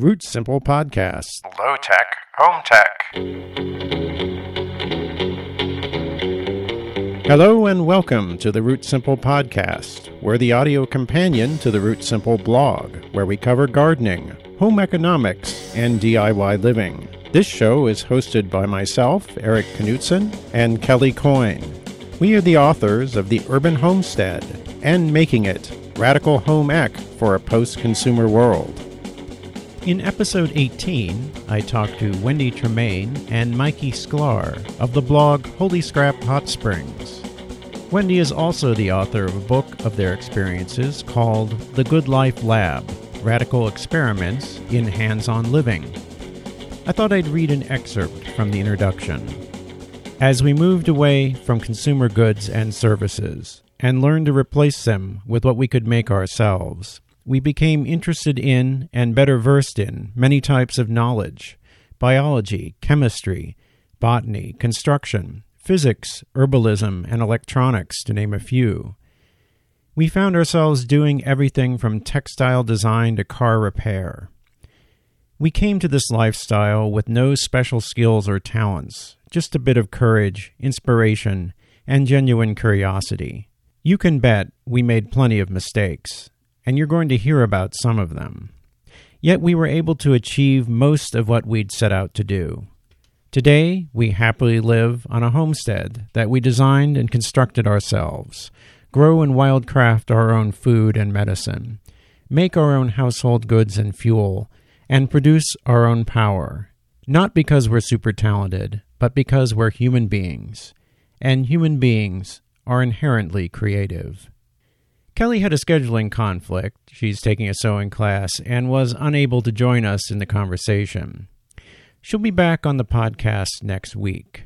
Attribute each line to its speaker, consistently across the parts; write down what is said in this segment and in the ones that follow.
Speaker 1: Root Simple Podcast.
Speaker 2: Low tech, home tech.
Speaker 1: Hello and welcome to the Root Simple Podcast. We're the audio companion to the Root Simple blog, where we cover gardening, home economics, and DIY living. This show is hosted by myself, Erik Knutzen, and Kelly Coyne. We are the authors of The Urban Homestead and Making It Radical Home Ec for a Post Consumer World. In episode 18, I talked to Wendy Tremayne and Mikey Sklar of the blog Holy Scrap Hot Springs. Wendy is also the author of a book of their experiences called The Good Life Lab Radical Experiments in Hands on Living I thought I'd read an excerpt from the introduction. As we moved away from consumer goods and services and learned to replace them with what we could make ourselves, we became interested in and better versed in many types of knowledge biology, chemistry, botany, construction, physics, herbalism, and electronics, to name a few. We found ourselves doing everything from textile design to car repair. We came to this lifestyle with no special skills or talents, just a bit of courage, inspiration, and genuine curiosity. You can bet we made plenty of mistakes, and you're going to hear about some of them. Yet we were able to achieve most of what we'd set out to do. Today, we happily live on a homestead that we designed and constructed ourselves, grow and wildcraft our own food and medicine, make our own household goods and fuel, and produce our own power, not because we're super talented, but because we're human beings, and human beings are inherently creative. Kelly had a scheduling conflict. She's taking a sewing class and was unable to join us in the conversation. She'll be back on the podcast next week.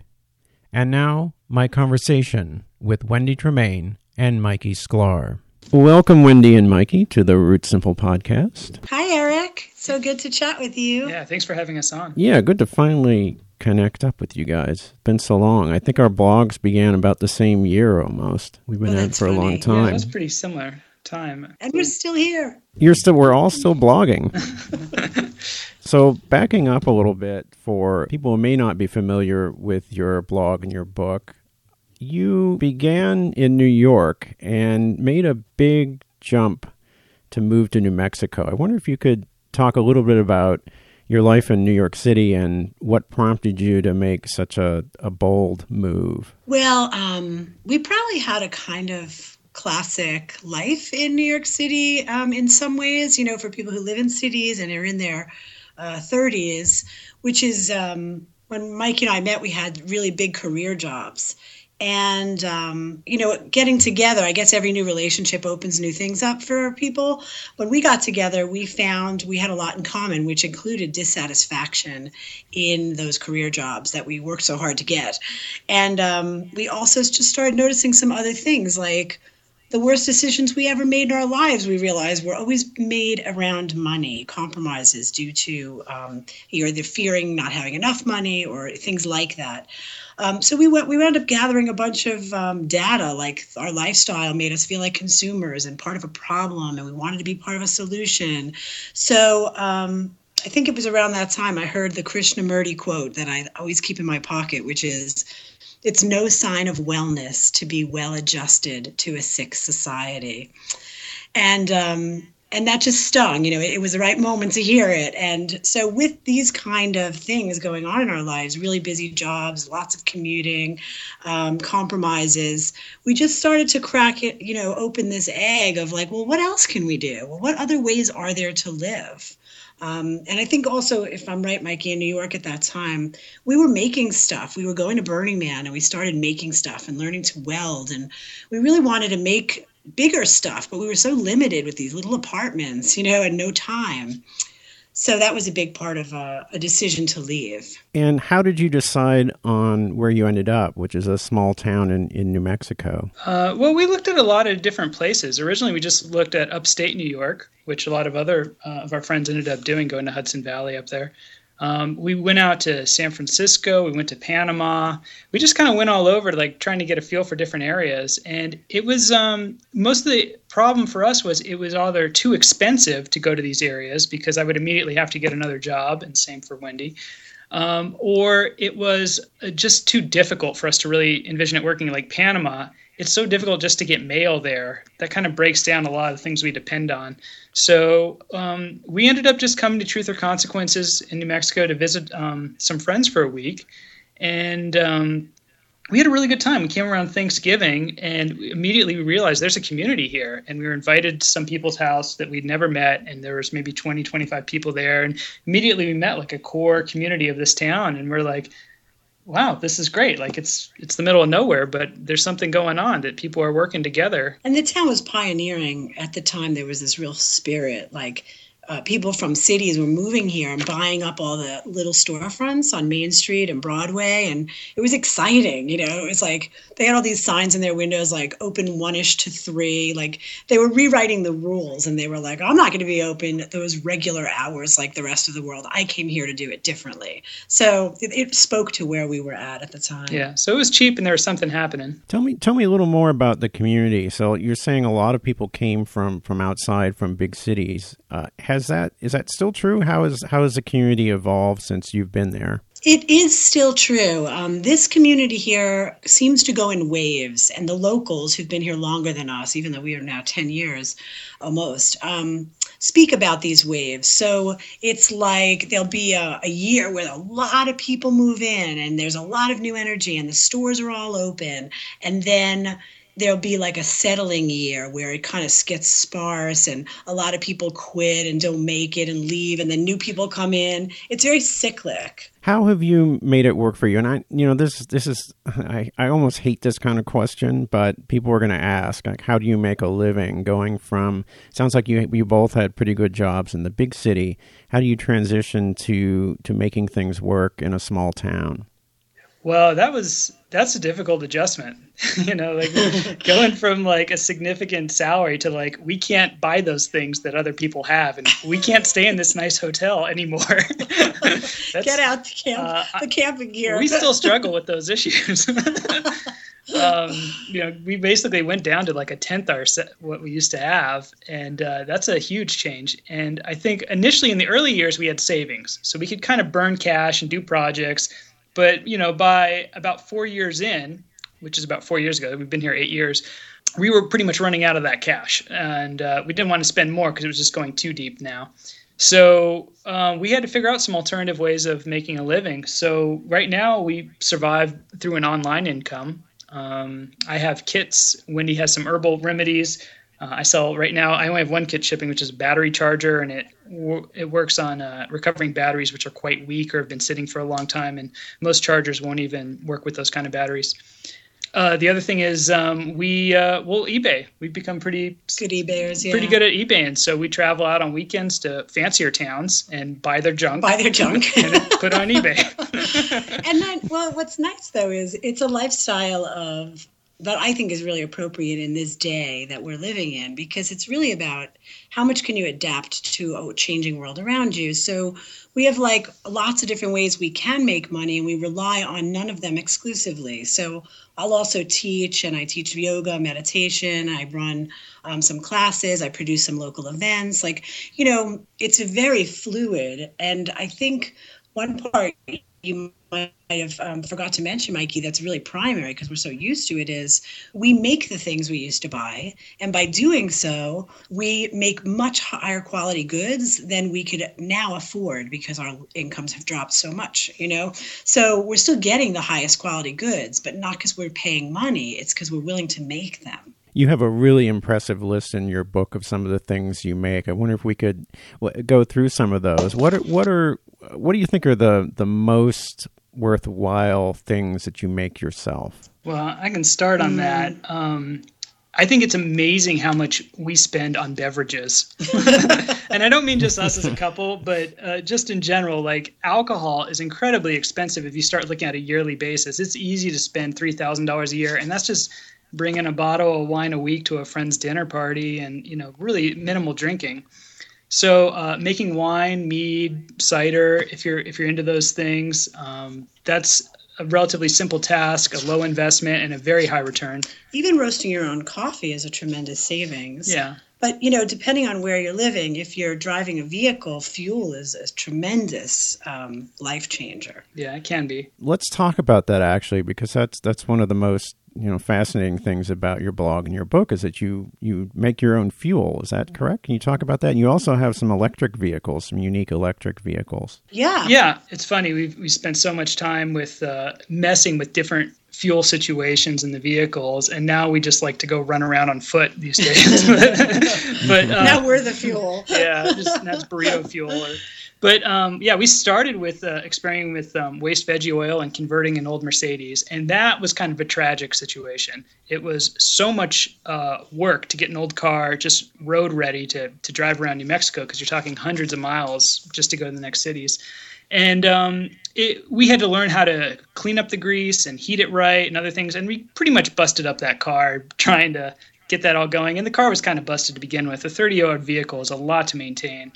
Speaker 1: And now, my conversation with Wendy Tremayne and Mikey Sklar. Welcome, Wendy and Mikey, to the Root Simple podcast.
Speaker 3: Hi, Erik. So good to chat with you.
Speaker 4: Yeah, thanks for having us on.
Speaker 1: Yeah, good to finally connect up with you guys. It's been so long. I think our blogs began about the same year almost. We've been
Speaker 3: Oh,
Speaker 1: at it
Speaker 3: that's
Speaker 1: for a long time.
Speaker 4: Yeah, that's pretty similar time.
Speaker 3: And we're still here.
Speaker 1: You're still we're all still blogging. so backing up a little bit for people who may not be familiar with your blog and your book, you began in New York and made a big jump to move to New Mexico. I wonder if you could talk a little bit about your life in New York City and what prompted you to make such a, a bold move.
Speaker 3: Well, um, we probably had a kind of classic life in New York City um, in some ways, you know, for people who live in cities and are in their uh, 30s, which is um, when Mike and I met, we had really big career jobs. And, um, you know, getting together, I guess every new relationship opens new things up for people. When we got together, we found we had a lot in common, which included dissatisfaction in those career jobs that we worked so hard to get. And um, we also just started noticing some other things like, the worst decisions we ever made in our lives, we realized, were always made around money, compromises due to um, either fearing not having enough money or things like that. Um, so we went. We wound up gathering a bunch of um, data, like our lifestyle made us feel like consumers and part of a problem, and we wanted to be part of a solution. So um, I think it was around that time I heard the Krishnamurti quote that I always keep in my pocket, which is it's no sign of wellness to be well adjusted to a sick society and um, and that just stung you know it, it was the right moment to hear it and so with these kind of things going on in our lives really busy jobs lots of commuting um, compromises we just started to crack it you know open this egg of like well what else can we do well what other ways are there to live um, and I think also, if I'm right, Mikey, in New York at that time, we were making stuff. We were going to Burning Man and we started making stuff and learning to weld. And we really wanted to make bigger stuff, but we were so limited with these little apartments, you know, and no time. So that was a big part of uh, a decision to leave.
Speaker 1: And how did you decide on where you ended up, which is a small town in, in New Mexico?
Speaker 4: Uh, well, we looked at a lot of different places. Originally, we just looked at upstate New York, which a lot of other uh, of our friends ended up doing, going to Hudson Valley up there. Um, we went out to San Francisco. We went to Panama. We just kind of went all over, like trying to get a feel for different areas. And it was um, most of the problem for us was it was either too expensive to go to these areas because I would immediately have to get another job, and same for Wendy. Um, or it was uh, just too difficult for us to really envision it working. Like Panama, it's so difficult just to get mail there. That kind of breaks down a lot of the things we depend on. So um, we ended up just coming to Truth or Consequences in New Mexico to visit um, some friends for a week. And um, we had a really good time. We came around Thanksgiving and immediately we realized there's a community here. And we were invited to some people's house that we'd never met. And there was maybe 20, 25 people there. And immediately we met like a core community of this town. And we're like, wow, this is great. Like it's it's the middle of nowhere, but there's something going on that people are working together.
Speaker 3: And the town was pioneering at the time. There was this real spirit, like uh, people from cities were moving here and buying up all the little storefronts on Main Street and Broadway, and it was exciting. You know, it was like they had all these signs in their windows like open one ish to three. Like they were rewriting the rules, and they were like, "I'm not going to be open those regular hours like the rest of the world. I came here to do it differently." So it, it spoke to where we were at at the time.
Speaker 4: Yeah, so it was cheap, and there was something happening.
Speaker 1: Tell me, tell me a little more about the community. So you're saying a lot of people came from from outside, from big cities. Uh, has that is that still true? How is how has the community evolved since you've been there?
Speaker 3: It is still true. Um, this community here seems to go in waves, and the locals who've been here longer than us, even though we are now 10 years almost, um, speak about these waves. So it's like there'll be a, a, year where a lot of people move in, and there's a lot of new energy, and the stores are all open. And then there'll be like a settling year where it kind of gets sparse and a lot of people quit and don't make it and leave and then new people come in. It's very cyclic.
Speaker 1: How have you made it work for you? And i you know this this is i, I almost hate this kind of question but people are going to ask like how do you make a living going from sounds like you you both had pretty good jobs in the big city. How do you transition to to making things work in a small town
Speaker 4: well, that was that's a difficult adjustment. you know, like going from like a significant salary to like we can't buy those things that other people have, and we can't stay in this nice hotel anymore.
Speaker 3: Get out the camp, uh, the camping gear.
Speaker 4: we still struggle with those issues. um, you know, we basically went down to like a tenth our set, what we used to have, and uh, that's a huge change. And I think initially in the early years we had savings, so we could kind of burn cash and do projects but you know, by about four years in, which is about four years ago, we've been here eight years. We were pretty much running out of that cash, and uh, we didn't want to spend more because it was just going too deep now. So uh, we had to figure out some alternative ways of making a living. So right now we survive through an online income. Um, I have kits. Wendy has some herbal remedies. Uh, I sell right now. I only have one kit shipping, which is a battery charger, and it it works on uh, recovering batteries, which are quite weak or have been sitting for a long time, and most chargers won't even work with those kind of batteries. Uh, the other thing is um, we uh, well eBay. We've become pretty
Speaker 3: good eBayers, yeah.
Speaker 4: pretty good at eBay, and so we travel out on weekends to fancier towns and buy their junk,
Speaker 3: buy their junk,
Speaker 4: and put on eBay.
Speaker 3: and then, well, what's nice though is it's a lifestyle of that I think is really appropriate in this day that we're living in because it's really about how much can you adapt to a changing world around you. So we have like lots of different ways we can make money and we rely on none of them exclusively. So I'll also teach and I teach yoga, meditation, I run um, some classes, I produce some local events. Like, you know, it's very fluid. And I think one part you might have um, forgot to mention, Mikey, that's really primary because we're so used to it is we make the things we used to buy. And by doing so, we make much higher quality goods than we could now afford because our incomes have dropped so much, you know? So we're still getting the highest quality goods, but not because we're paying money, it's because we're willing to make them.
Speaker 1: You have a really impressive list in your book of some of the things you make. I wonder if we could go through some of those. What are what are what do you think are the the most worthwhile things that you make yourself?
Speaker 4: Well, I can start on that. Um, I think it's amazing how much we spend on beverages. and I don't mean just us as a couple, but uh, just in general, like alcohol is incredibly expensive if you start looking at a yearly basis. It's easy to spend $3,000 a year, and that's just bringing a bottle of wine a week to a friend's dinner party and, you know, really minimal drinking. So uh, making wine, mead, cider, if you're if you're into those things, um, that's a relatively simple task, a low investment, and a very high return.
Speaker 3: Even roasting your own coffee is a tremendous savings.
Speaker 4: Yeah.
Speaker 3: But you know, depending on where you're living, if you're driving a vehicle, fuel is a tremendous um, life changer.
Speaker 4: Yeah, it can be.
Speaker 1: Let's talk about that actually, because that's that's one of the most you know fascinating things about your blog and your book is that you you make your own fuel. Is that correct? Can you talk about that? And you also have some electric vehicles, some unique electric vehicles.
Speaker 3: Yeah.
Speaker 4: Yeah, it's funny. We we spent so much time with uh, messing with different fuel situations in the vehicles, and now we just like to go run around on foot these days. but uh,
Speaker 3: now we're the fuel.
Speaker 4: yeah, just that's burrito fuel. Or, but um, yeah, we started with uh, experimenting with um, waste veggie oil and converting an old Mercedes, and that was kind of a tragic situation. It was so much uh, work to get an old car just road ready to to drive around New Mexico because you're talking hundreds of miles just to go to the next cities. And um, it, we had to learn how to clean up the grease and heat it right and other things and we pretty much busted up that car trying to get that all going. And the car was kind of busted to begin with. A 30 year old vehicle is a lot to maintain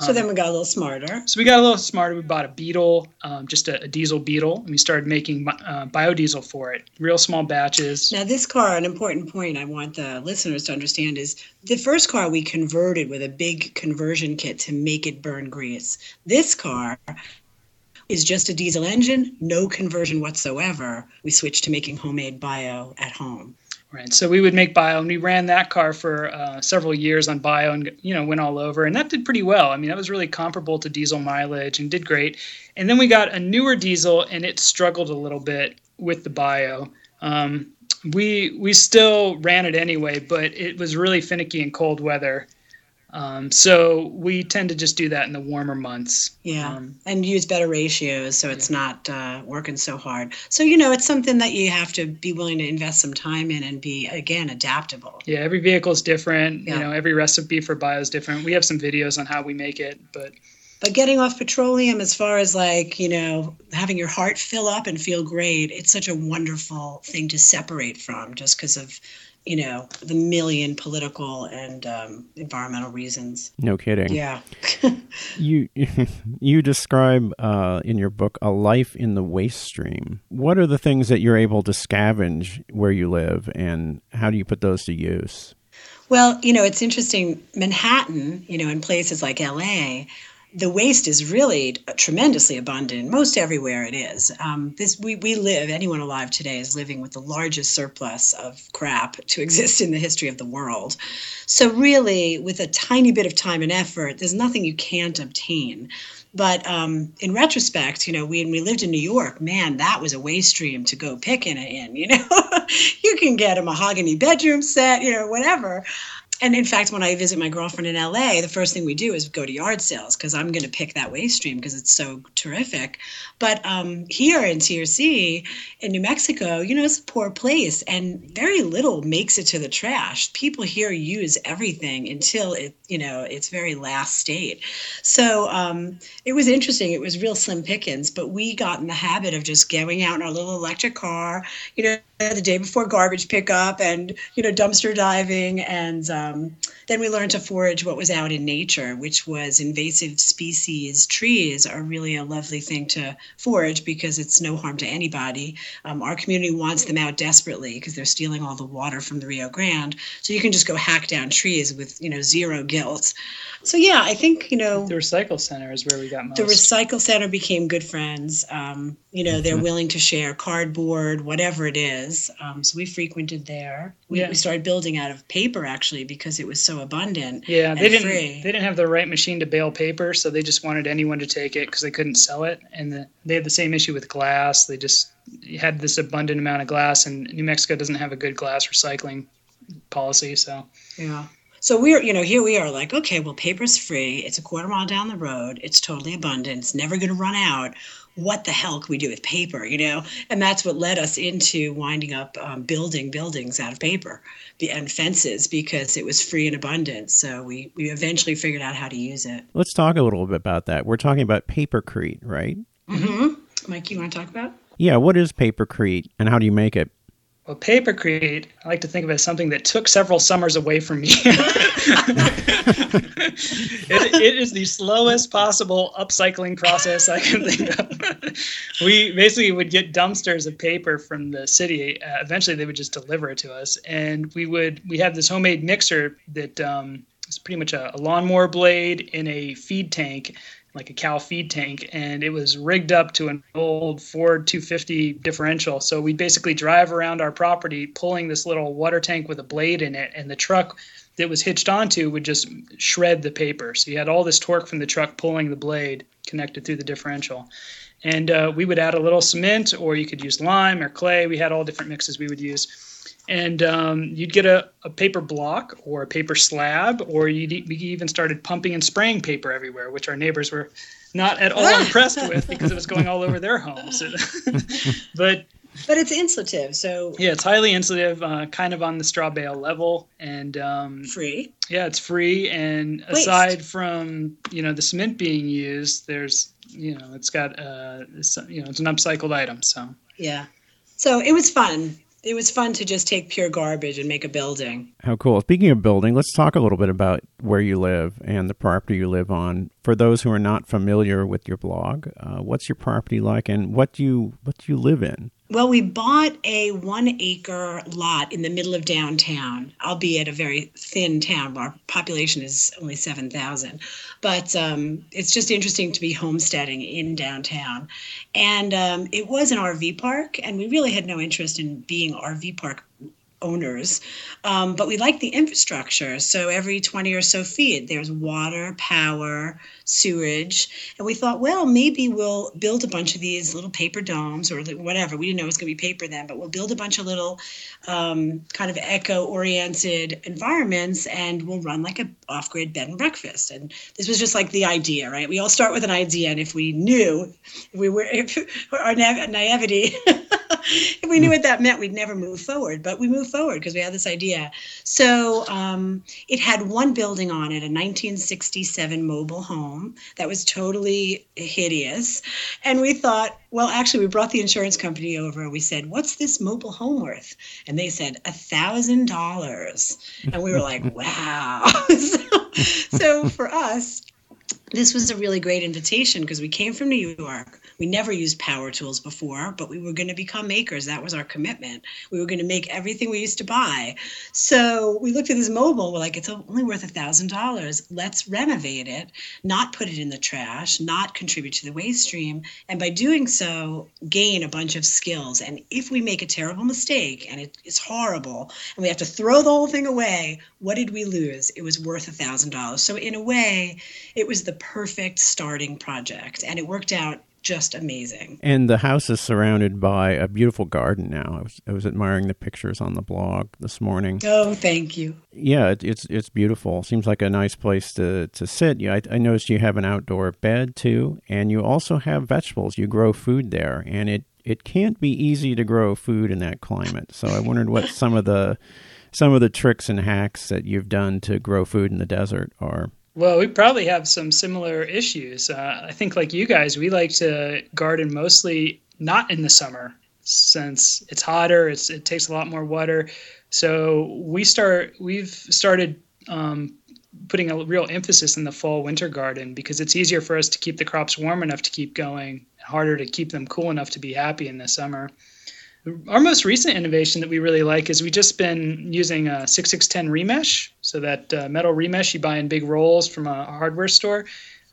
Speaker 3: so then we got a little smarter.
Speaker 4: so we got a little smarter we bought a beetle um, just a, a, diesel beetle and we started making uh, biodiesel for it real small batches
Speaker 3: now this car an important point i want the listeners to understand is the first car we converted with a big conversion kit to make it burn grease this car is just a diesel engine, no conversion whatsoever. We switched to making homemade bio at home.
Speaker 4: Right. So we would make bio, and we ran that car for uh, several years on bio, and you know went all over, and that did pretty well. I mean, that was really comparable to diesel mileage, and did great. And then we got a newer diesel, and it struggled a little bit with the bio. Um, we we still ran it anyway, but it was really finicky in cold weather. Um, so we tend to just do that in the warmer months.
Speaker 3: Yeah, um, and use better ratios so it's not uh, working so hard. So you know, it's something that you have to be willing to invest some time in and be again adaptable.
Speaker 4: Yeah, every vehicle is different. Yeah. You know, every recipe for bio is different. We have some videos on how we make it, but
Speaker 3: but getting off petroleum as far as like you know having your heart fill up and feel great it's such a wonderful thing to separate from just because of you know the million political and um, environmental reasons.
Speaker 1: No kidding.
Speaker 3: Yeah.
Speaker 1: you you describe uh, in your book a life in the waste stream. What are the things that you're able to scavenge where you live, and how do you put those to use?
Speaker 3: Well, you know, it's interesting. Manhattan, you know, in places like LA, the waste is really tremendously abundant. Most everywhere it is. Um, this we, we live. Anyone alive today is living with the largest surplus of crap to exist in the history of the world. So really, with a tiny bit of time and effort, there's nothing you can't obtain. But um, in retrospect, you know, when we lived in New York, man, that was a waste stream to go picking in. You know, you can get a mahogany bedroom set, you know, whatever and in fact, when I visit my girlfriend in LA, the first thing we do is go to yard sales because I'm going to pick that waste stream because it's so terrific. But um, here in TRC in New Mexico, you know, it's a poor place and very little makes it to the trash. People here use everything until it, you know, its very last state. So um, it was interesting. It was real slim pickings, but we got in the habit of just going out in our little electric car, you know, the day before garbage pickup and, you know, dumpster diving and, um, then we learned to forage what was out in nature, which was invasive species. Trees are really a lovely thing to forage because it's no harm to anybody. Um, our community wants them out desperately because they're stealing all the water from the Rio Grande. So you can just go hack down trees with you know zero guilt. So yeah, I think you know
Speaker 4: the recycle center is where we got most.
Speaker 3: The recycle center became good friends. Um, you know, they're mm-hmm. willing to share cardboard, whatever it is. Um, so we frequented there. We, yeah. we started building out of paper actually because it was so abundant.
Speaker 4: Yeah, they didn't. Free. They didn't have the right machine to bale paper, so they just wanted anyone to take it because they couldn't sell it. And the, they had the same issue with glass. They just had this abundant amount of glass, and New Mexico doesn't have a good glass recycling policy. So
Speaker 3: yeah. So we're, you know, here we are like, okay, well, paper's free. It's a quarter mile down the road. It's totally abundant. It's never going to run out. What the hell can we do with paper, you know? And that's what led us into winding up um, building buildings out of paper and fences because it was free and abundant. So we, we eventually figured out how to use it.
Speaker 1: Let's talk a little bit about that. We're talking about papercrete, right?
Speaker 3: Mm-hmm. Mike, you want to talk about?
Speaker 1: Yeah. What is papercrete and how do you make it?
Speaker 4: Well, Papercrete, I like to think of it as something that took several summers away from me. it, it is the slowest possible upcycling process I can think of. we basically would get dumpsters of paper from the city. Uh, eventually, they would just deliver it to us, and we would we have this homemade mixer that um, is pretty much a, a lawnmower blade in a feed tank like a cow feed tank, and it was rigged up to an old Ford 250 differential. So we basically drive around our property pulling this little water tank with a blade in it, and the truck that was hitched onto would just shred the paper. So you had all this torque from the truck pulling the blade connected through the differential. And uh, we would add a little cement, or you could use lime or clay. We had all different mixes we would use and um, you'd get a, a, paper block or a paper slab, or you'd we even started pumping and spraying paper everywhere, which our neighbors were not at all impressed with because it was going all over their homes. but
Speaker 3: but it's insulative, so
Speaker 4: yeah, it's highly insulative, uh, kind of on the straw bale level, and um,
Speaker 3: free.
Speaker 4: Yeah, it's free, and Waste. aside from you know the cement being used, there's you know it's got uh, you know it's an upcycled item, so
Speaker 3: yeah. So it was fun it was fun to just take pure garbage and make a building.
Speaker 1: How cool. Speaking of building, let's talk a little bit about where you live and the property you live on. For those who are not familiar with your blog, uh, what's your property like and what do you what do you live in?
Speaker 3: Well, we bought a one acre lot in the middle of downtown, albeit a very thin town. Our population is only 7,000. But um, it's just interesting to be homesteading in downtown. And um, it was an RV park, and we really had no interest in being RV park owners. Um, but we like the infrastructure. So every 20 or so feet, there's water, power, sewage. And we thought, well, maybe we'll build a bunch of these little paper domes or whatever. We didn't know it was going to be paper then, but we'll build a bunch of little um, kind of eco oriented environments and we'll run like a off grid bed and breakfast. And this was just like the idea, right? We all start with an idea. And if we knew, if we were, if our naivety, if we knew what that meant, we'd never move forward. But we moved forward because we had this idea. So um, it had one building on it, a 1967 mobile home that was totally hideous. And we thought, well, actually, we brought the insurance company over we said, what's this mobile home worth? And they said, a thousand dollars. And we were like, wow. so, so for us, this was a really great invitation because we came from New York. We never used power tools before, but we were going to become makers. That was our commitment. We were going to make everything we used to buy. So we looked at this mobile. We're like, it's only worth a thousand dollars. Let's renovate it, not put it in the trash, not contribute to the waste stream, and by doing so, gain a bunch of skills. And if we make a terrible mistake and it's horrible, and we have to throw the whole thing away, what did we lose? It was worth a thousand dollars. So in a way, it was the perfect starting project, and it worked out just amazing.
Speaker 1: And the house is surrounded by a beautiful garden now. I was, I was admiring the pictures on the blog this morning.
Speaker 3: Oh, thank you.
Speaker 1: Yeah, it, it's it's beautiful. Seems like a nice place to, to sit. Yeah, I, I noticed you have an outdoor bed too, and you also have vegetables. You grow food there, and it, it can't be easy to grow food in that climate. So I wondered what some of the some of the tricks and hacks that you've done to grow food in the desert are.
Speaker 4: Well, we probably have some similar issues. Uh, I think, like you guys, we like to garden mostly not in the summer since it's hotter. It's, it takes a lot more water. So we start. We've started um, putting a real emphasis in the fall winter garden because it's easier for us to keep the crops warm enough to keep going, harder to keep them cool enough to be happy in the summer. Our most recent innovation that we really like is we've just been using a 6610 remesh. So that uh, metal remesh you buy in big rolls from a hardware store.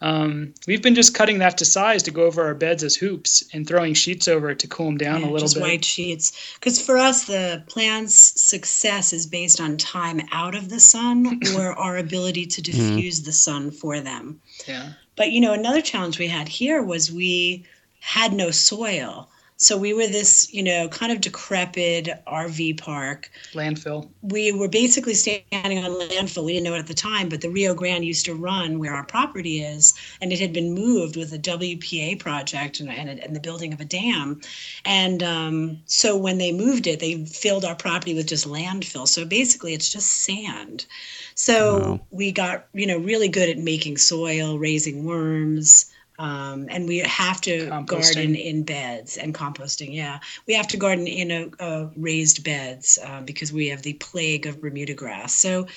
Speaker 4: Um, we've been just cutting that to size to go over our beds as hoops and throwing sheets over it to cool them down
Speaker 3: yeah,
Speaker 4: a little
Speaker 3: just
Speaker 4: bit.
Speaker 3: white sheets. Because for us, the plant's success is based on time out of the sun or our ability to mm-hmm. diffuse mm-hmm. the sun for them.
Speaker 4: Yeah.
Speaker 3: But you know, another challenge we had here was we had no soil. So we were this, you know, kind of decrepit RV park.
Speaker 4: Landfill.
Speaker 3: We were basically standing on landfill. We didn't know it at the time, but the Rio Grande used to run where our property is, and it had been moved with a WPA project and, and, and the building of a dam. And um, so when they moved it, they filled our property with just landfill. So basically, it's just sand. So wow. we got, you know, really good at making soil, raising worms, Um, and we have to garden in beds and composting. Yeah, we have to garden in a, a raised beds uh, because we have the plague of Bermuda grass. So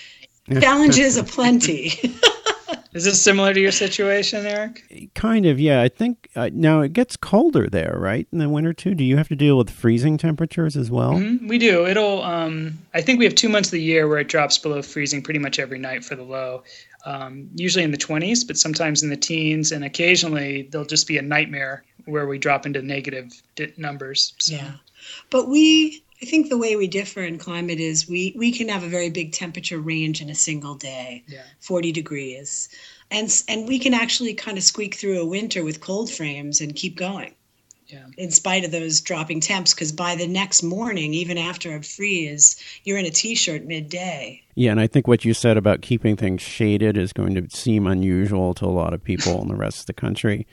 Speaker 3: challenges aplenty.
Speaker 4: Is this similar to your situation, Erik?
Speaker 1: Kind of, yeah. I think uh, now it gets colder there, right? In the winter too. Do you have to deal with freezing temperatures as well?
Speaker 4: Mm-hmm. We do. It'll. Um, I think we have two months of the year where it drops below freezing pretty much every night for the low. Um, usually in the 20s, but sometimes in the teens, and occasionally there'll just be a nightmare where we drop into negative numbers.
Speaker 3: So. Yeah, but we I think the way we differ in climate is we, we can have a very big temperature range in a single day, yeah. 40 degrees. And, and we can actually kind of squeak through a winter with cold frames and keep going. Yeah. In spite of those dropping temps, because by the next morning, even after it frees, you're in a t-shirt midday.
Speaker 1: Yeah, and I think what you said about keeping things shaded is going to seem unusual to a lot of people in the rest of the country.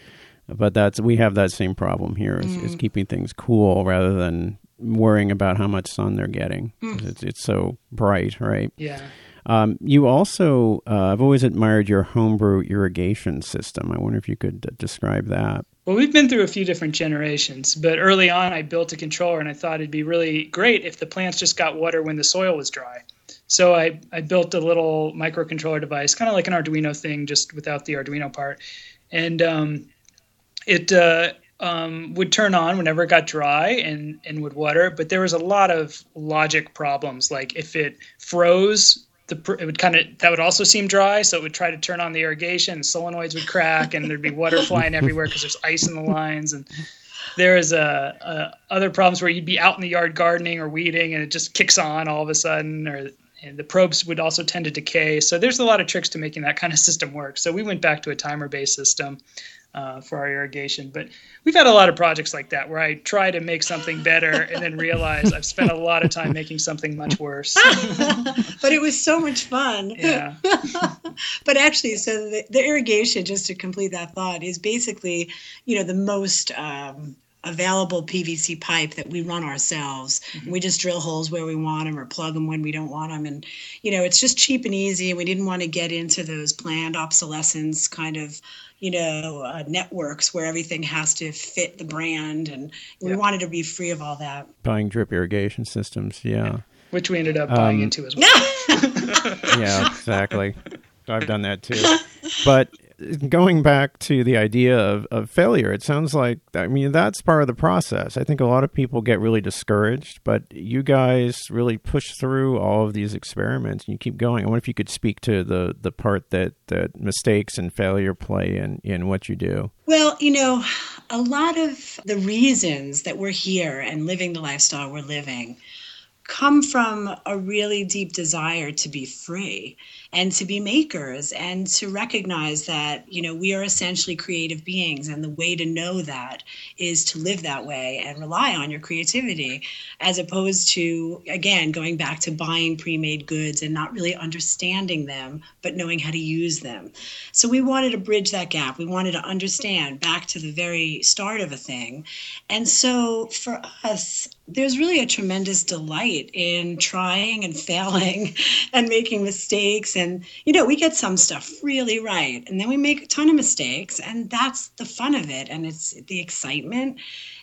Speaker 1: But that's we have that same problem here is, mm. is keeping things cool rather than worrying about how much sun they're getting. Mm. It's, it's so bright, right?
Speaker 4: Yeah.
Speaker 1: Um, you also, uh, I've always admired your homebrew irrigation system. I wonder if you could uh, describe that.
Speaker 4: Well, we've been through a few different generations, but early on I built a controller and I thought it'd be really great if the plants just got water when the soil was dry. So I, I built a little microcontroller device, kind of like an Arduino thing, just without the Arduino part. And um, it uh, um, would turn on whenever it got dry and, and would water, but there was a lot of logic problems. Like if it froze, the it would kind of that would also seem dry, so it would try to turn on the irrigation. Solenoids would crack, and there'd be water flying everywhere because there's ice in the lines. And there is a, a, other problems where you'd be out in the yard gardening or weeding, and it just kicks on all of a sudden, or and the probes would also tend to decay. So there's a lot of tricks to making that kind of system work. So we went back to a timer-based system uh, for our irrigation. But we've had a lot of projects like that where I try to make something better and then realize I've spent a lot of time making something much worse.
Speaker 3: but it was so much fun.
Speaker 4: Yeah.
Speaker 3: but actually, so the, the, irrigation, just to complete that thought, is basically, you know, the most. Um, available PVC pipe that we run ourselves. Mm-hmm. We just drill holes where we want them or plug them when we don't want them. And, you know, it's just cheap and easy. And we didn't want to get into those planned obsolescence kind of you know, uh, networks where everything has to fit the brand, and we wanted to be free of all that.
Speaker 1: Buying drip irrigation systems, yeah.
Speaker 4: Which we ended up buying um, into as well.
Speaker 1: yeah, exactly. I've done that too. But going back to the idea of, of failure, it sounds like, I mean, that's part of the process. I think a lot of people get really discouraged, but you guys really push through all of these experiments and you keep going. I wonder if you could speak to the, the part that, that mistakes and failure play in, in what you do.
Speaker 3: Well, you know, a lot of the reasons that we're here and living the lifestyle we're living come from a really deep desire to be free and to be makers and to recognize that you know we are essentially creative beings and the way to know that is to live that way and rely on your creativity as opposed to again going back to buying pre-made goods and not really understanding them but knowing how to use them. So we wanted to bridge that gap. We wanted to understand back to the very start of a thing. And so for us there's really a tremendous delight in trying and failing and making mistakes and you know we get some stuff really right and then we make a ton of mistakes and that's the fun of it and it's the excitement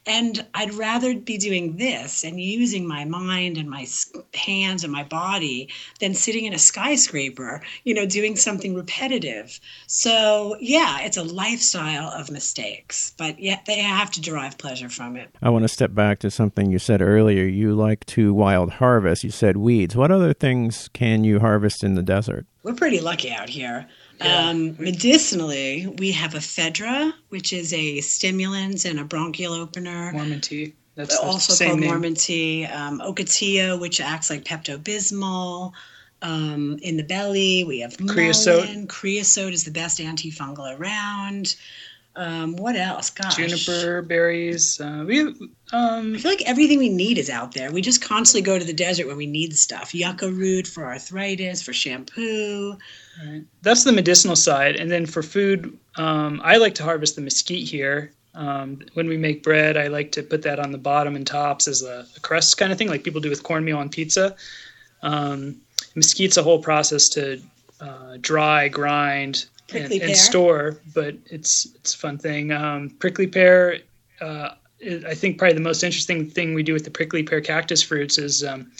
Speaker 3: and I'd rather be doing this and using my mind and my hands and my body than sitting in a skyscraper, you know, doing something repetitive. So, yeah, it's a lifestyle of mistakes, but yet they have to derive pleasure from it.
Speaker 1: I want to step back to something you said earlier. You like to wild harvest. You said weeds. What other things can you harvest in the desert?
Speaker 3: We're pretty lucky out here. Yeah. Um, medicinally, we have ephedra, which is a stimulant and a bronchial opener.
Speaker 4: Mormon tea. That's
Speaker 3: also
Speaker 4: called
Speaker 3: name. Mormon tea. Um, ocotillo, which acts like Pepto Bismol. Um, in the belly, we have
Speaker 4: creosote.
Speaker 3: Creosote is the best antifungal around. Um, what else? Gosh.
Speaker 4: Juniper berries. Uh, we have, um,
Speaker 3: I feel like everything we need is out there. We just constantly go to the desert when we need stuff. Yucca root for arthritis, for shampoo.
Speaker 4: Right. That's the medicinal side. And then for food, um, I like to harvest the mesquite here. Um, when we make bread, I like to put that on the bottom and tops as a, a crust kind of thing, like people do with cornmeal on pizza. Um, mesquite's a whole process to uh, dry, grind,
Speaker 3: Prickly
Speaker 4: and,
Speaker 3: pear.
Speaker 4: and store, but it's it's a fun thing. Um, prickly pear, uh, I think probably the most interesting thing we do with the prickly pear cactus fruits is um,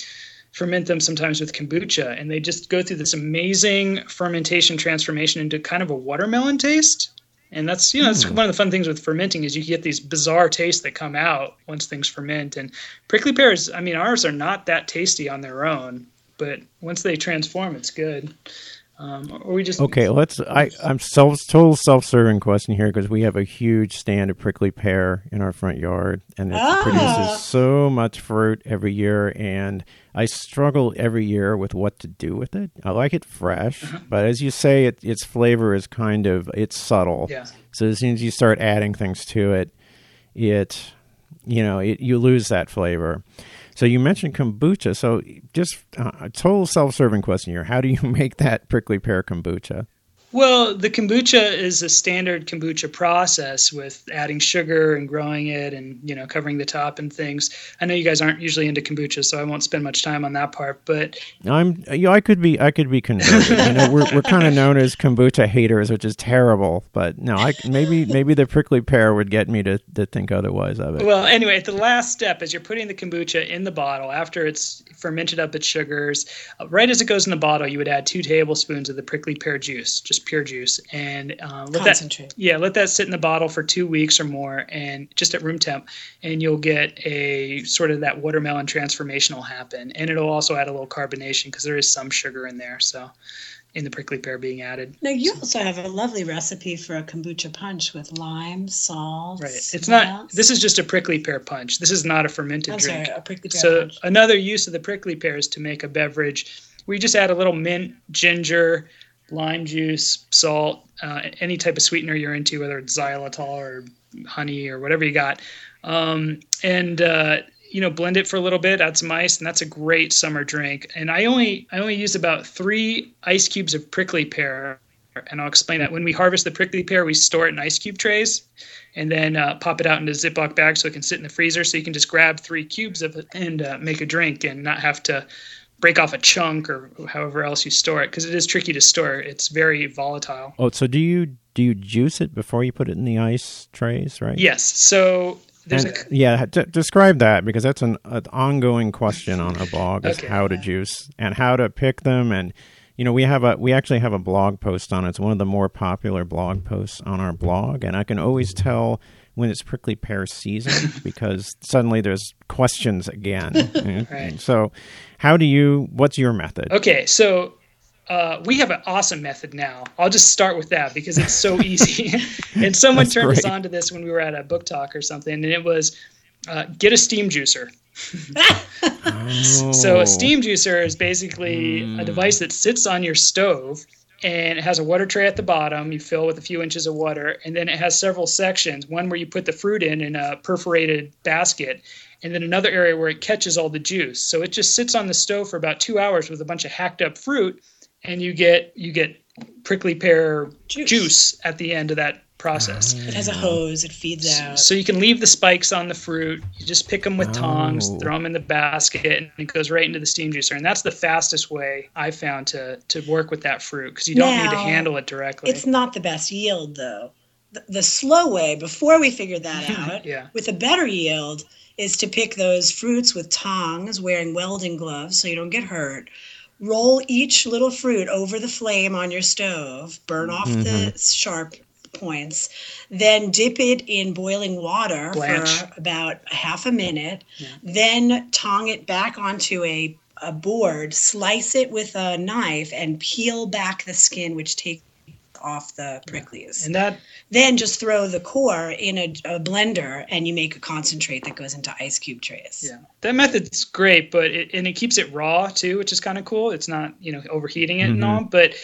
Speaker 4: ferment them sometimes with kombucha, and they just go through this amazing fermentation transformation into kind of a watermelon taste. And that's you know that's one of the fun things with fermenting is you get these bizarre tastes that come out once things ferment. And prickly pears, I mean, ours are not that tasty on their own, but once they transform, it's good. Um, or we just
Speaker 1: Okay, let's. I I'm self total self serving question here because we have a huge stand of prickly pear in our front yard, and it
Speaker 3: Ah.
Speaker 1: produces so much fruit every year. And I struggle every year with what to do with it. I like it fresh,
Speaker 4: Uh-huh.
Speaker 1: but as you say, it, its flavor is kind of it's subtle.
Speaker 4: Yeah.
Speaker 1: So as soon as you start adding things to it, it you know it, you lose that flavor. So you mentioned kombucha. So just uh, a total self-serving question here: How do you make that prickly pear kombucha?
Speaker 4: Well, the kombucha is a standard kombucha process with adding sugar and growing it and, you know, covering the top and things. I know you guys aren't usually into kombucha, so I won't spend much time on that part, but
Speaker 1: I'm. You know, I could be. I could be converted. you know, we're we're kind of known as kombucha haters, which is terrible. But no, I maybe maybe the prickly pear would get me to, to think otherwise of it.
Speaker 4: Well, anyway, the last step is you're putting the kombucha in the bottle after it's fermented up its sugars. Uh, right as it goes in the bottle, you would add two tablespoons of the prickly pear juice, just pure juice, and uh, let
Speaker 3: Concentrate.
Speaker 4: that yeah, let that sit in the bottle for two weeks or more, and just at room temp, and you'll get a sort of that watermelon transformation will happen, and it'll also add a little carbonation because there is some sugar in there, so in the prickly pear being added.
Speaker 3: Now you also have a lovely recipe for a kombucha punch with lime, salt.
Speaker 4: Right. It's not.
Speaker 3: else?
Speaker 4: This is just a prickly pear punch. This is not a fermented
Speaker 3: I'm
Speaker 4: drink.
Speaker 3: sorry, a prickly pear
Speaker 4: So
Speaker 3: punch.
Speaker 4: another use of the prickly pear is to make a beverage. We just add a little mint, ginger, lime juice, salt, uh, any type of sweetener you're into, whether it's xylitol or honey or whatever you got, um, and uh, you know blend it for a little bit. Add some ice, and that's a great summer drink. And I only I only use about three ice cubes of prickly pear. And I'll explain that. When we harvest the prickly pear, we store it in ice cube trays and then uh, pop it out into Ziploc bag so it can sit in the freezer. So you can just grab three cubes of it and uh, make a drink and not have to break off a chunk or however else you store it because it is tricky to store. It's very volatile.
Speaker 1: oh, so do you do you juice it before you put it in the ice trays? Right.
Speaker 4: Yes. So there's
Speaker 1: And,
Speaker 4: a
Speaker 1: yeah, d- describe that because that's an, an ongoing question on our blog is
Speaker 4: Okay.
Speaker 1: how to juice and how to pick them and you know we have a we actually have a blog post on it. It's one of the more popular blog posts on our blog and I can always tell when it's prickly pear season because suddenly there's questions again.
Speaker 4: Right.
Speaker 1: So how do you what's your method?
Speaker 4: Okay, so uh, we have an awesome method now. I'll just start with that because it's so easy. and someone
Speaker 1: That's
Speaker 4: turned us
Speaker 1: great.
Speaker 4: on to this when we were at a book talk or something, and it was uh, get a steam juicer. So
Speaker 1: Oh.
Speaker 4: a steam juicer is basically a device that sits on your stove and it has a water tray at the bottom. You fill with a few inches of water, and then it has several sections. One where you put the fruit in in a perforated basket, and then another area where it catches all the juice. So it just sits on the stove for about two hours with a bunch of hacked up fruit, and you get you get prickly pear
Speaker 3: Juice.
Speaker 4: juice, at the end of that process. Ah.
Speaker 3: It has a hose. It feeds out.
Speaker 4: So you can leave the spikes on the fruit. You just pick them with tongs,
Speaker 1: Oh.
Speaker 4: throw them in the basket, and it goes right into the steam juicer. And that's the fastest way I found to to work with that fruit because you don't need to handle it directly.
Speaker 3: It's not the best yield though. The, the slow way, before we figured that out,
Speaker 4: Yeah.
Speaker 3: with a better yield, is to pick those fruits with tongs, wearing welding gloves so you don't get hurt. Roll each little fruit over the flame on your stove, burn off the mm-hmm. sharp points, then dip it in boiling water
Speaker 4: Blanch.
Speaker 3: for about half a minute, then tong it back onto a a board, slice it with a knife, and peel back the skin, which takes off the pricklies.
Speaker 4: and that
Speaker 3: Then just throw the core in a, a blender, and you make a concentrate that goes into ice cube trays.
Speaker 4: yeah that method's great, but it, and it keeps it raw too, which is kind of cool. It's not you know overheating it and mm-hmm. all, but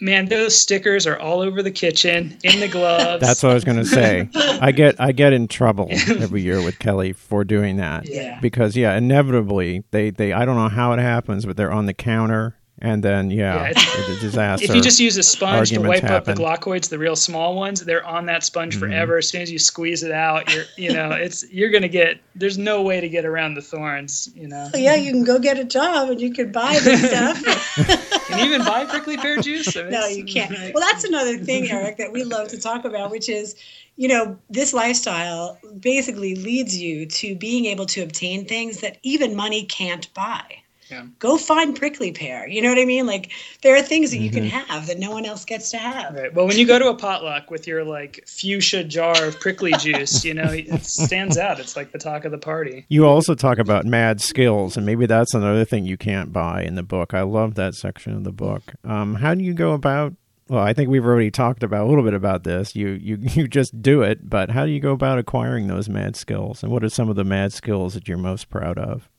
Speaker 4: man, those stickers are all over the kitchen, in the gloves.
Speaker 1: That's what I was going to say. I get I get in trouble every year with Kelly for doing that.
Speaker 3: Yeah.
Speaker 1: Because yeah, inevitably they they I don't know how it happens, but they're on the counter and then yeah,
Speaker 4: Yeah,
Speaker 1: the disaster.
Speaker 4: If you just use a sponge to
Speaker 1: arguments
Speaker 4: wipe up the
Speaker 1: happen.
Speaker 4: glochids, the real small ones, they're on that sponge
Speaker 1: Mhm.
Speaker 4: forever. As soon as you squeeze it out, you're you know it's you're gonna get. There's no way to get around the thorns. You know.
Speaker 3: yeah, you can go get a job and you can buy this stuff.
Speaker 4: Can you even buy prickly pear juice? I mean,
Speaker 3: no, you can't. Well, that's another thing, Erik, that we love to talk about, which is, you know, this lifestyle basically leads you to being able to obtain things that even money can't buy.
Speaker 4: Yeah.
Speaker 3: Go find prickly pear. You know what I mean? Like there are things that you can
Speaker 1: Mm-hmm.
Speaker 3: have that no one else gets to have.
Speaker 4: Right. Well, when you go to a potluck with your like fuchsia jar of prickly juice, you know, it stands out. It's like the talk of the party.
Speaker 1: You also talk about mad skills, and maybe that's another thing you can't buy in the book. I love that section of the book. Um, how do you go about? Well, I think we've already talked about a little bit about this. You you you just do it, but how do you go about acquiring those mad skills? And what are some of the mad skills that you're most proud of?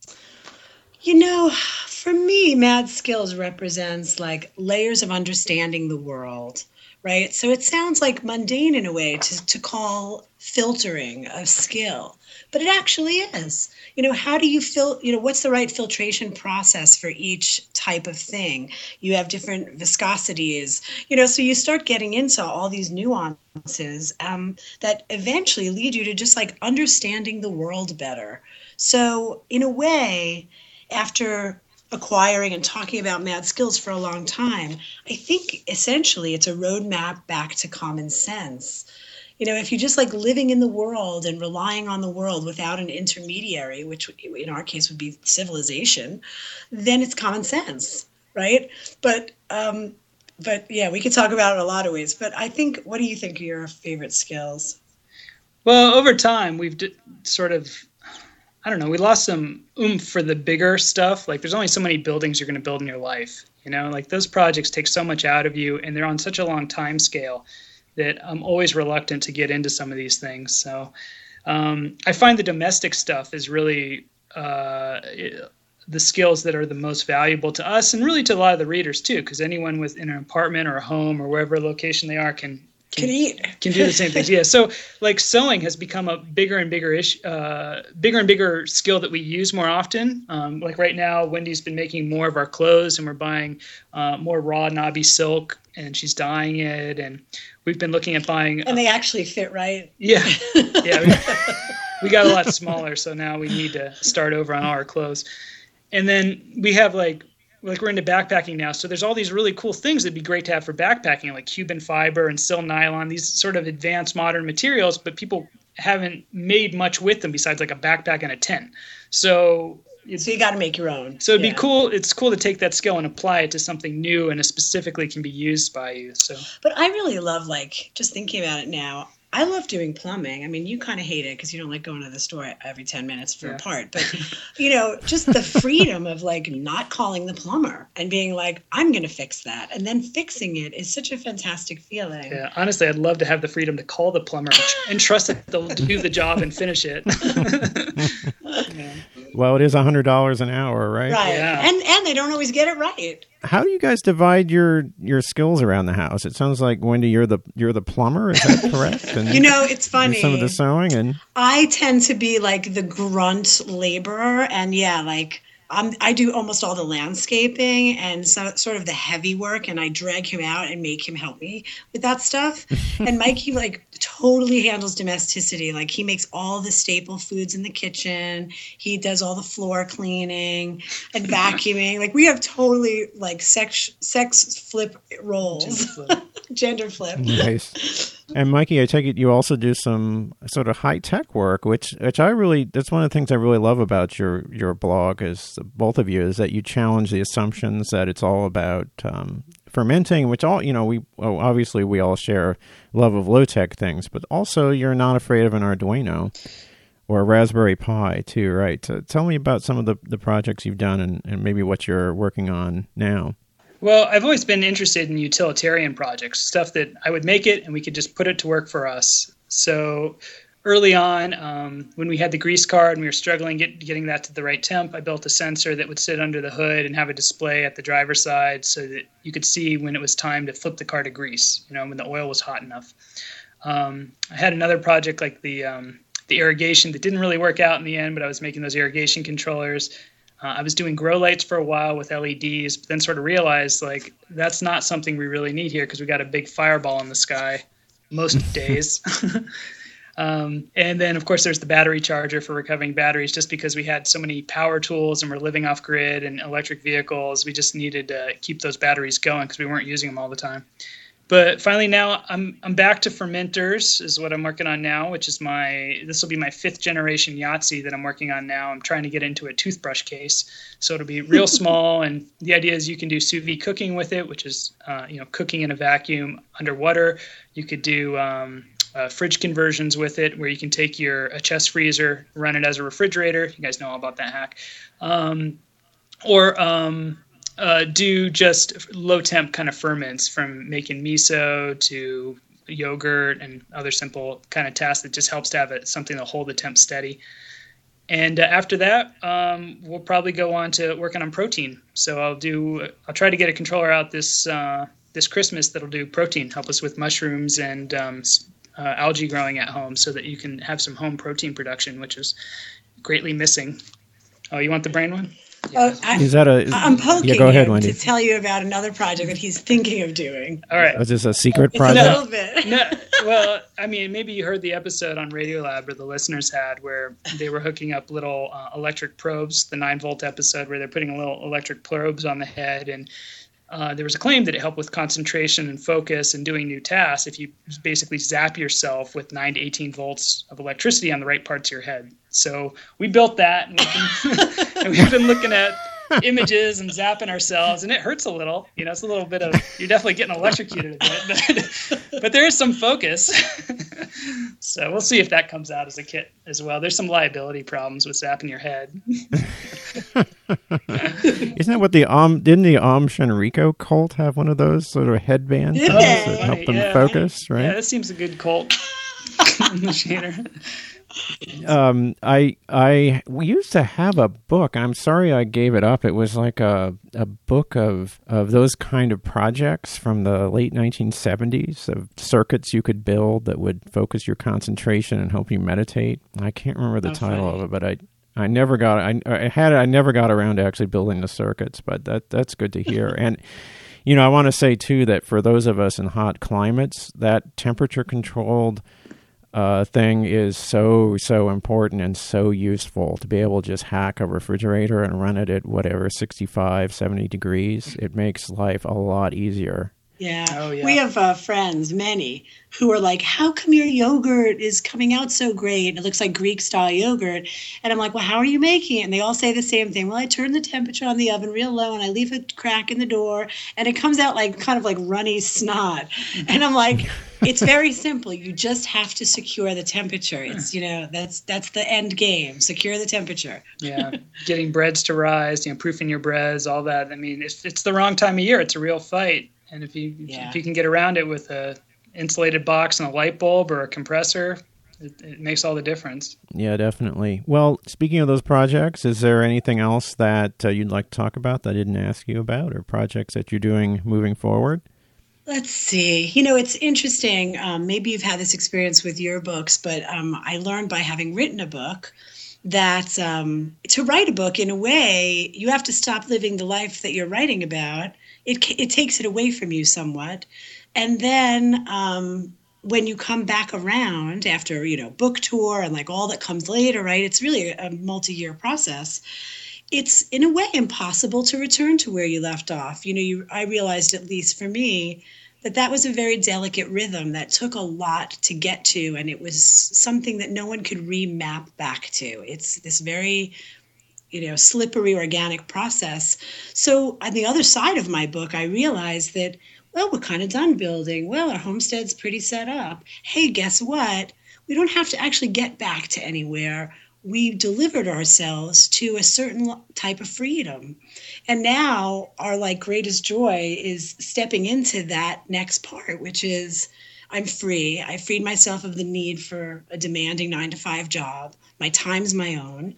Speaker 3: You know, for me, mad skills represents like layers of understanding the world, right? So it sounds like mundane in a way to, to call filtering a skill, but it actually is. You know, how do you fil? You know, what's the right filtration process for each type of thing? You have different viscosities, you know, so you start getting into all these nuances um, that eventually lead you to just like understanding the world better. So, in a way, after acquiring and talking about mad skills for a long time, I think essentially it's a roadmap back to common sense. You know, if you're just like living in the world and relying on the world without an intermediary, which in our case would be civilization, then it's common sense, right? But, um, but yeah, we could talk about it a lot of ways. But I think, what do you think are your favorite skills?
Speaker 4: Well, over time, we've d- sort of, I don't know, we lost some oomph for the bigger stuff. Like, there's only so many buildings you're going to build in your life. You know, like those projects take so much out of you, and they're on such a long time scale that I'm always reluctant to get into some of these things. So, um, I find the domestic stuff is really uh, the skills that are the most valuable to us, and really to a lot of the readers too, because anyone with in an apartment or a home or wherever location they are can
Speaker 3: Can eat.
Speaker 4: can do the same things. Yeah. So like sewing has become a bigger and bigger ish, uh, bigger and bigger skill that we use more often. Um, like right now, Wendy's been making more of our clothes, and we're buying uh, more raw knobby silk, and she's dyeing it, and we've been looking at buying.
Speaker 3: And they actually fit right.
Speaker 4: yeah, yeah. We, we got a lot smaller, so now we need to start over on all our clothes. And then we have like like we're into backpacking now, so there's all these really cool things that'd be great to have for backpacking, like Cuben fiber and sil nylon, these sort of advanced modern materials, but people haven't made much with them besides like a backpack and a tent. So
Speaker 3: So you got to make your own.
Speaker 4: so it'd
Speaker 3: Yeah.
Speaker 4: be cool. It's cool to take that skill and apply it to something new and it specifically can be used by you. So
Speaker 3: But I really love like just thinking about it now. I love doing plumbing. I mean, you kind of hate it because you don't like going to the store every 10 minutes for
Speaker 4: Yeah.
Speaker 3: a part. But, you know, just the freedom of like not calling the plumber and being like, I'm going to fix that. And then fixing it is such a fantastic feeling.
Speaker 4: Yeah, honestly, I'd love to have the freedom to call the plumber and trust that they'll do the job and finish it. Yeah.
Speaker 1: Well, it is a hundred dollars an hour, right?
Speaker 3: Right.
Speaker 4: Yeah.
Speaker 3: And and they don't always get it right.
Speaker 1: How do you guys divide your your skills around the house? It sounds like Wendy, you're the you're the plumber. Is that correct? And
Speaker 3: You know, it's funny.
Speaker 1: some of the sewing and
Speaker 3: I tend to be like the grunt laborer, and yeah, like I'm, I do almost all the landscaping and so, sort of the heavy work, and I drag him out and make him help me with that stuff. and Mikey like totally handles domesticity. Like he makes all the staple foods in the kitchen. He does all the floor cleaning and vacuuming. Like we have totally like sex sex flip roles, gender flip.
Speaker 1: nice. And Mikey, I take it you also do some sort of high tech work, which which I really that's one of the things I really love about your your blog is both of you is that you challenge the assumptions that it's all about um, fermenting, which all you know we well, obviously we all share love of low tech things, but also you're not afraid of an Arduino or a Raspberry Pi too, right? So tell me about some of the the projects you've done and, and maybe what you're working on now.
Speaker 4: Well, I've always been interested in utilitarian projects, stuff that I would make it and we could just put it to work for us. So early on, um, when we had the grease card and we were struggling get, getting that to the right temp, I built a sensor that would sit under the hood and have a display at the driver's side so that you could see when it was time to flip the car to grease, you know, when the oil was hot enough. Um, I had another project like the um, the irrigation that didn't really work out in the end, but I was making those irrigation controllers. Uh, I was doing grow lights for a while with LEDs, but then sort of realized like that's not something we really need here because we got a big fireball in the sky most days. Um, and then, of course, there's the battery charger for recovering batteries. Just because we had so many power tools and we're living off grid and electric vehicles, we just needed to keep those batteries going because we weren't using them all the time. But finally, now I'm I'm back to fermenters is what I'm working on now, which is my this will be my fifth generation Yahtzee that I'm working on now. I'm trying to get into a toothbrush case, so it'll be real small. And the idea is you can do sous vide cooking with it, which is uh, you know cooking in a vacuum underwater. You could do um, uh, fridge conversions with it, where you can take your a chest freezer, run it as a refrigerator. You guys know all about that hack, um, or um, uh, do just low temp kind of ferments from making miso to yogurt and other simple kind of tasks that just helps to have it something to hold the temp steady. And uh, after that, um, we'll probably go on to working on protein. So I'll do I'll try to get a controller out this uh, this Christmas that'll do protein, help us with mushrooms and um, uh, algae growing at home so that you can have some home protein production, which is greatly missing. Oh, you want the brain one?
Speaker 3: Oh, I,
Speaker 1: Is that a?
Speaker 3: I'm poking
Speaker 1: yeah, go ahead,
Speaker 3: him
Speaker 1: Wendy.
Speaker 3: to tell you about another project that he's thinking of doing.
Speaker 4: All right.
Speaker 1: Is this a secret
Speaker 3: It's a
Speaker 1: project?
Speaker 3: little bit.
Speaker 4: no, well, I mean, maybe you heard the episode on Radiolab where the listeners had where they were hooking up little uh, electric probes, the nine volt episode where they're putting little electric probes on the head. And uh, there was a claim that it helped with concentration and focus and doing new tasks if you basically zap yourself with 9 to 18 volts of electricity on the right parts of your head. So we built that and we've been, and we've been looking at images and zapping ourselves and it hurts a little you know it's a little bit of you're definitely getting electrocuted a bit but, but there is some focus so we'll see if that comes out as a kit as well there's some liability problems with zapping your head
Speaker 1: Isn't that what the Om? Didn't the um, Aum Shinrikyo cult have one of those sort of headbands
Speaker 3: they?
Speaker 1: that help them
Speaker 4: Yeah.
Speaker 1: focus? Right.
Speaker 4: Yeah that seems a good cult.
Speaker 1: Um, I I we used to have a book. I'm sorry I gave it up. It was like a a book of of those kind of projects from the late 1970s of circuits you could build that would focus your concentration and help you meditate. I can't remember the title of it, but I. I never got I, I had I never got around to actually building the circuits, but that that's good to hear. and you know, I want to say too that for those of us in hot climates, that temperature controlled uh, thing is so so important and so useful to be able to just hack a refrigerator and run it at whatever 65 70 degrees. It makes life a lot easier
Speaker 3: Yeah.
Speaker 4: Oh, yeah.
Speaker 3: We have uh, friends, many, who are like, How come your yogurt is coming out so great? It looks like Greek style yogurt. And I'm like, Well, how are you making it? And they all say the same thing. Well, I turn the temperature on the oven real low and I leave a crack in the door and it comes out like kind of like runny snot. And I'm like, It's very simple. You just have to secure the temperature. It's, you know, that's that's the end game. Secure the temperature.
Speaker 4: yeah getting breads to rise you know proofing your breads all that i mean it's, it's the wrong time of year it's a real fight and if you
Speaker 3: Yeah.
Speaker 4: if you can get around it with a insulated box and a light bulb or a compressor it, it makes all the difference
Speaker 1: yeah definitely well speaking of those projects is there anything else that uh, you'd like to talk about that i didn't ask you about or projects that you're doing moving forward
Speaker 3: Let's see. You know, it's interesting. Um, maybe you've had this experience with your books, but um, I learned by having written a book that um, to write a book, in a way, you have to stop living the life that you're writing about. It, it takes it away from you somewhat. And then um, when you come back around after, you know, book tour and like all that comes later, right? It's really a multi year process it's in a way impossible to return to where you left off. You know, you, I realized, at least for me, that that was a very delicate rhythm that took a lot to get to, and it was something that no one could remap back to. It's this very you know slippery organic process. So on the other side of my book i realized that well we're kind of done building. Well our homestead's pretty set up. Hey guess what? We don't have to actually get back to anywhere. We delivered ourselves to a certain type of freedom. And now our like greatest joy is stepping into that next part which is i'm free. I freed myself of the need for a demanding nine to five job. My time's my own.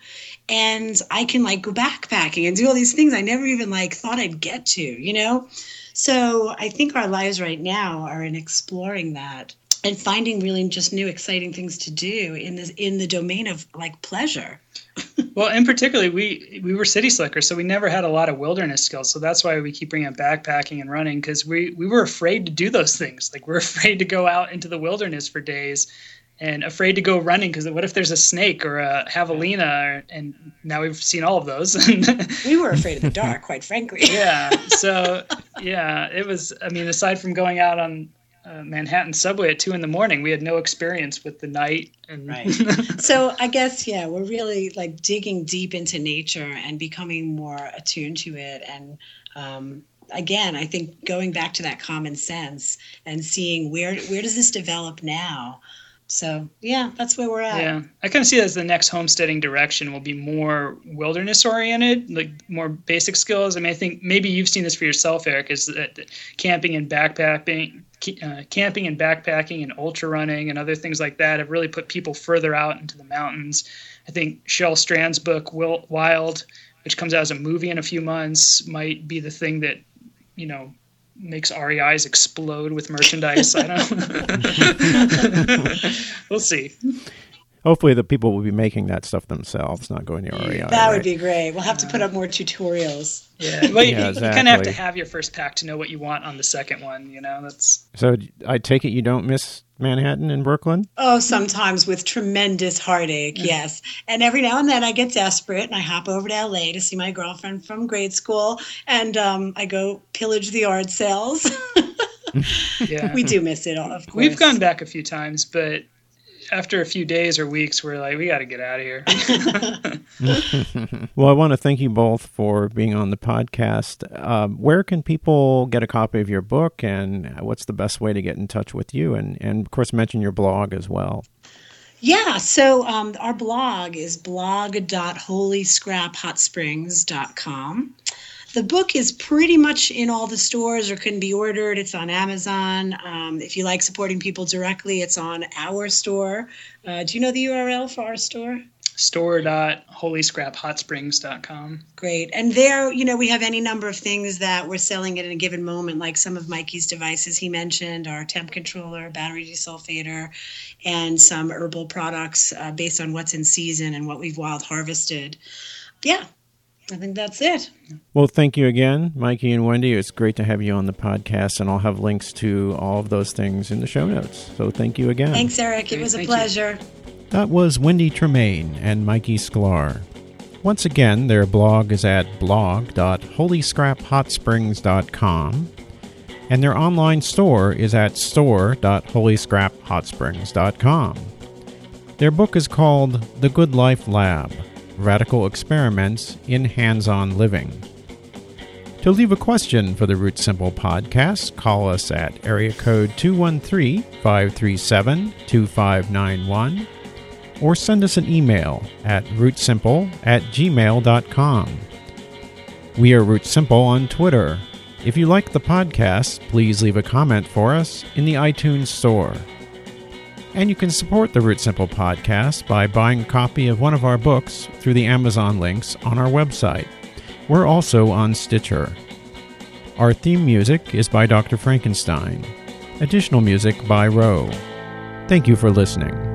Speaker 3: And i can like go backpacking and do all these things i never even like thought i'd get to you know So I think our lives right now are in exploring that and finding really just new exciting things to do in this in the domain of like pleasure.
Speaker 4: well, in particularly, we we were city slickers, so we never had a lot of wilderness skills. So that's why we keep bringing up backpacking and running because we we were afraid to do those things. Like we're afraid to go out into the wilderness for days and afraid to go running because what if there's a snake or a javelina and now we've seen all of those.
Speaker 3: We were afraid of the dark quite frankly.
Speaker 4: Yeah so yeah it was i mean aside from going out on uh, manhattan subway at two in the morning we had no experience with the night and
Speaker 3: right. So i guess yeah we're really like digging deep into nature and becoming more attuned to it. And um, again i think going back to that common sense and seeing where where does this develop now so yeah, that's where we're at.
Speaker 4: Yeah, I kind of see it as the next homesteading direction will be more wilderness oriented, like more basic skills. I mean, I think maybe you've seen this for yourself, Erik, is that camping and backpacking, uh, camping and backpacking and ultra running and other things like that have really put people further out into the mountains. I think Cheryl Strayed's book Wild, which comes out as a movie in a few months, might be the thing that you know makes REIs explode with merchandise. I don't. we'll see.
Speaker 1: Hopefully, the people will be making that stuff themselves, not going to REI.
Speaker 3: That would be great. We'll have to put up more tutorials.
Speaker 4: Yeah, well, you, yeah, exactly. you kind of have to have your first pack to know what you want on the second one. You know, that's.
Speaker 1: So I take it you don't miss Manhattan and Brooklyn?
Speaker 3: Oh, sometimes with tremendous heartache, yes. And every now and then I get desperate and I hop over to LA to see my girlfriend from grade school, and um, I go pillage the yard sales. yeah, we do miss it, all, of course.
Speaker 4: We've gone back a few times, but after a few days or weeks, we're like, we got to get out of here.
Speaker 1: well, I want to thank you both for being on the podcast. Uh, where can people get a copy of your book, and what's the best way to get in touch with you? And, and of course, mention your blog as well.
Speaker 3: Yeah, so um, our blog is blog.holyscraphotsprings.com. The book is pretty much in all the stores or can be ordered. It's on Amazon. Um, if you like supporting people directly, it's on our store. Uh, do you know the URL for our store?
Speaker 4: store.holyscraphotsprings.com.
Speaker 3: Great. And there, you know, we have any number of things that we're selling at a given moment, like some of Mikey's devices he mentioned, our temp controller, battery desulfator, and some herbal products uh, based on what's in season and what we've wild harvested. Yeah, I think that's it.
Speaker 1: Well, thank you again, Mikey and Wendy. It's great to have you on the podcast, and I'll have links to all of those things in the show notes. So thank you again.
Speaker 3: Thanks, Erik. It was a pleasure. You.
Speaker 1: That was Wendy Tremayne and Mikey Sklar. Once again, their blog is at blog.holyscraphotsprings.com, and their online store is at store.holyscraphotsprings.com. Their book is called The Good Life Lab Radical Experiments in Hands On Living. To leave a question for the Root Simple podcast, call us at area code 213 537 2591 or send us an email at rootsimple at gmail.com. We are Root Simple on Twitter. If you like the podcast, please leave a comment for us in the iTunes Store. And you can support the Root Simple podcast by buying a copy of one of our books through the Amazon links on our website. We're also on Stitcher. Our theme music is by Dr. Frankenstein. Additional music by Rowe. Thank you for listening.